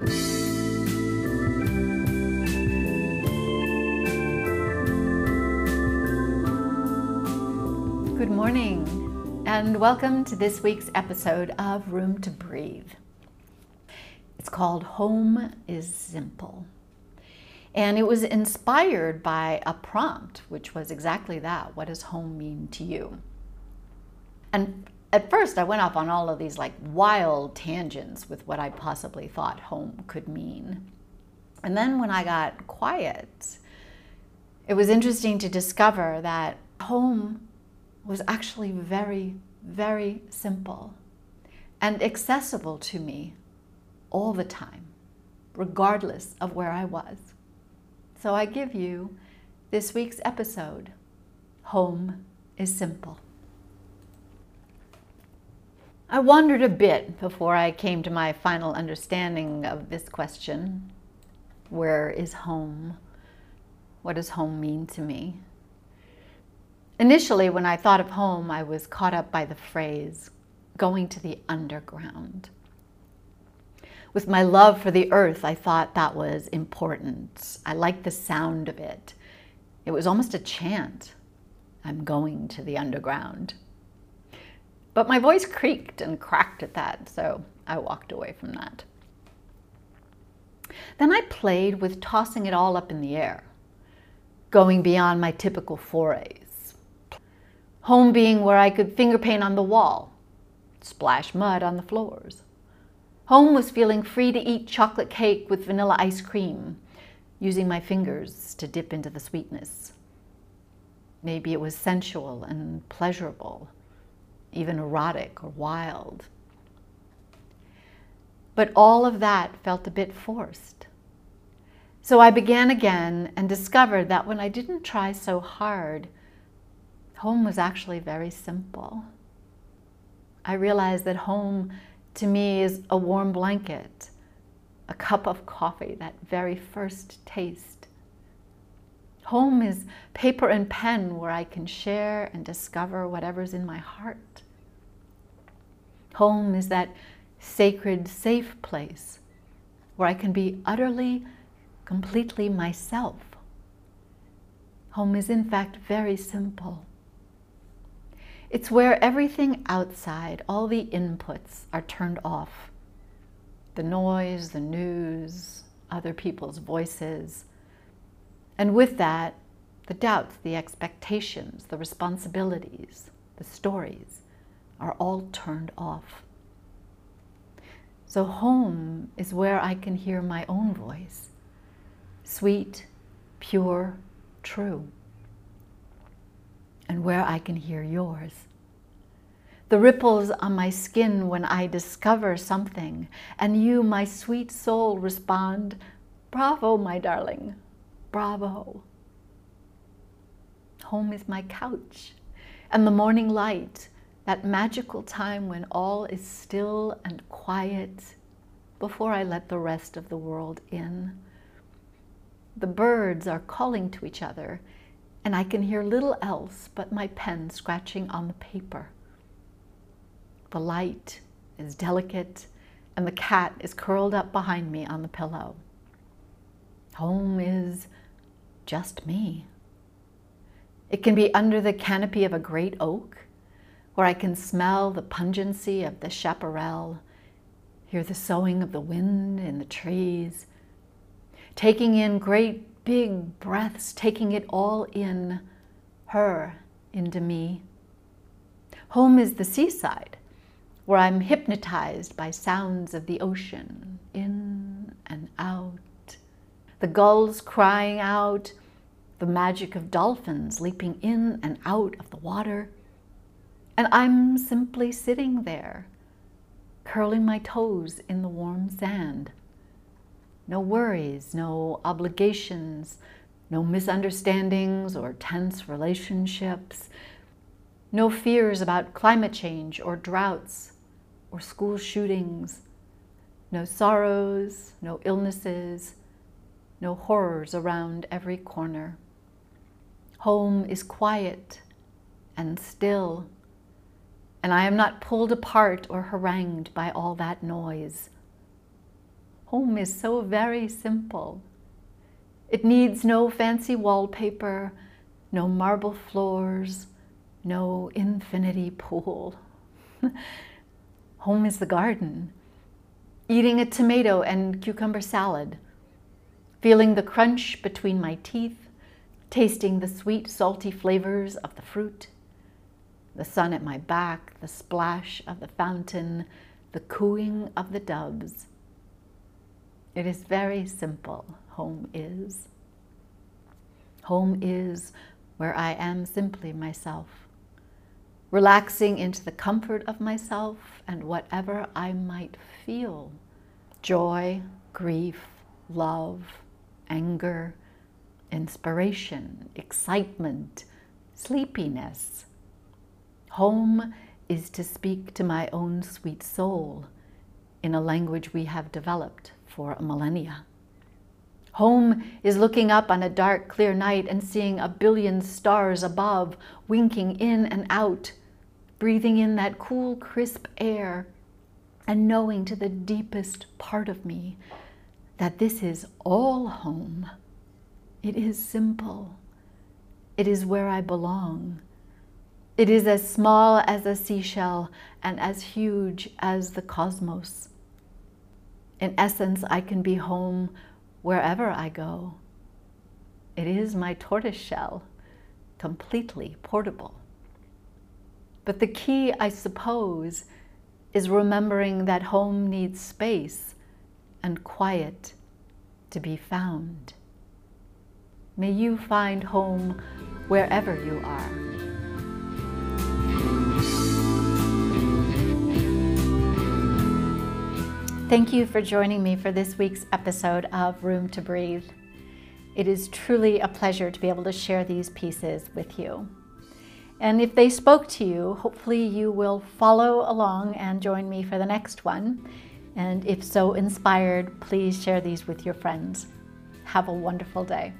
Good morning, and welcome to this week's episode of Room to Breathe. It's called Home is Simple. And it was inspired by a prompt, which was exactly that What does home mean to you? And at first, I went off on all of these like wild tangents with what I possibly thought home could mean. And then when I got quiet, it was interesting to discover that home was actually very, very simple and accessible to me all the time, regardless of where I was. So I give you this week's episode Home is Simple. I wondered a bit before I came to my final understanding of this question Where is home? What does home mean to me? Initially, when I thought of home, I was caught up by the phrase, going to the underground. With my love for the earth, I thought that was important. I liked the sound of it. It was almost a chant. I'm going to the underground. But my voice creaked and cracked at that, so I walked away from that. Then I played with tossing it all up in the air, going beyond my typical forays Home being where I could finger paint on the wall, splash mud on the floors. Home was feeling free to eat chocolate cake with vanilla ice cream, using my fingers to dip into the sweetness. Maybe it was sensual and pleasurable, even erotic or wild. But all of that felt a bit forced. So I began again and discovered that when I didn't try so hard, home was actually very simple. I realized that home to me is a warm blanket, a cup of coffee, that very first taste. Home is paper and pen where I can share and discover whatever's in my heart. Home is that sacred, safe place where I can be utterly, completely myself. Home is, in fact, very simple. It's where everything outside, all the inputs are turned off. The noise, the news, other people's voices. And with that, the doubts, the expectations, the responsibilities, the stories are all turned off. So home is where I can hear my own voice, sweet, pure, true and where I can hear yours. The ripples on my skin when I discover something, and you, my sweet soul, respond, Bravo, my darling, bravo. Home is my couch, and the morning light, that magical time when all is still and quiet before I let the rest of the world in. The birds are calling to each other and I can hear little else but my pen scratching on the paper. The light is delicate, and the cat is curled up behind me on the pillow. Home is just me. It can be under the canopy of a great oak, where I can smell the pungency of the chaparral, hear the soughing of the wind in the trees, taking in great big breaths, taking it all in, her into me. Home is the seaside, where I'm hypnotized by sounds of the ocean, in. The gulls crying out, the magic of dolphins leaping in and out of the water. And I'm simply sitting there, curling my toes in the warm sand no worries, no obligations, no misunderstandings or tense relationships, no fears about climate change or droughts or school shootings, no sorrows, no illnesses, no horrors around every corner. Home is quiet and still, and I am not pulled apart or harangued by all that noise. home is so very simple. It needs no fancy wallpaper, no marble floors, no infinity pool. home is the garden, eating a tomato and cucumber salad, feeling the crunch between my teeth, tasting the sweet, salty flavors of the fruit, the sun at my back, the splash of the fountain, the cooing of the doves. It is very simple, home is. Home is where I am simply myself, relaxing into the comfort of myself and whatever I might feel joy, grief, love, anger, inspiration, excitement, sleepiness. Home is to speak to my own sweet soul in a language we have developed for millennia. Home is looking up on a dark, clear night and seeing a billion stars above, winking in and out, breathing in that cool, crisp air, and knowing to the deepest part of me that this is all home. It is simple. It is where I belong. It is as small as a seashell and as huge as the cosmos. In essence, I can be home wherever I go. It is my tortoise shell, completely portable. But the key, I suppose, is remembering that home needs space and quiet to be found. May you find home wherever you are. Thank you for joining me for this week's episode of Room to Breathe. It is truly a pleasure to be able to share these pieces with you. And if they spoke to you, hopefully you will follow along and join me for the next one. And if so inspired, please share these with your friends. Have a wonderful day.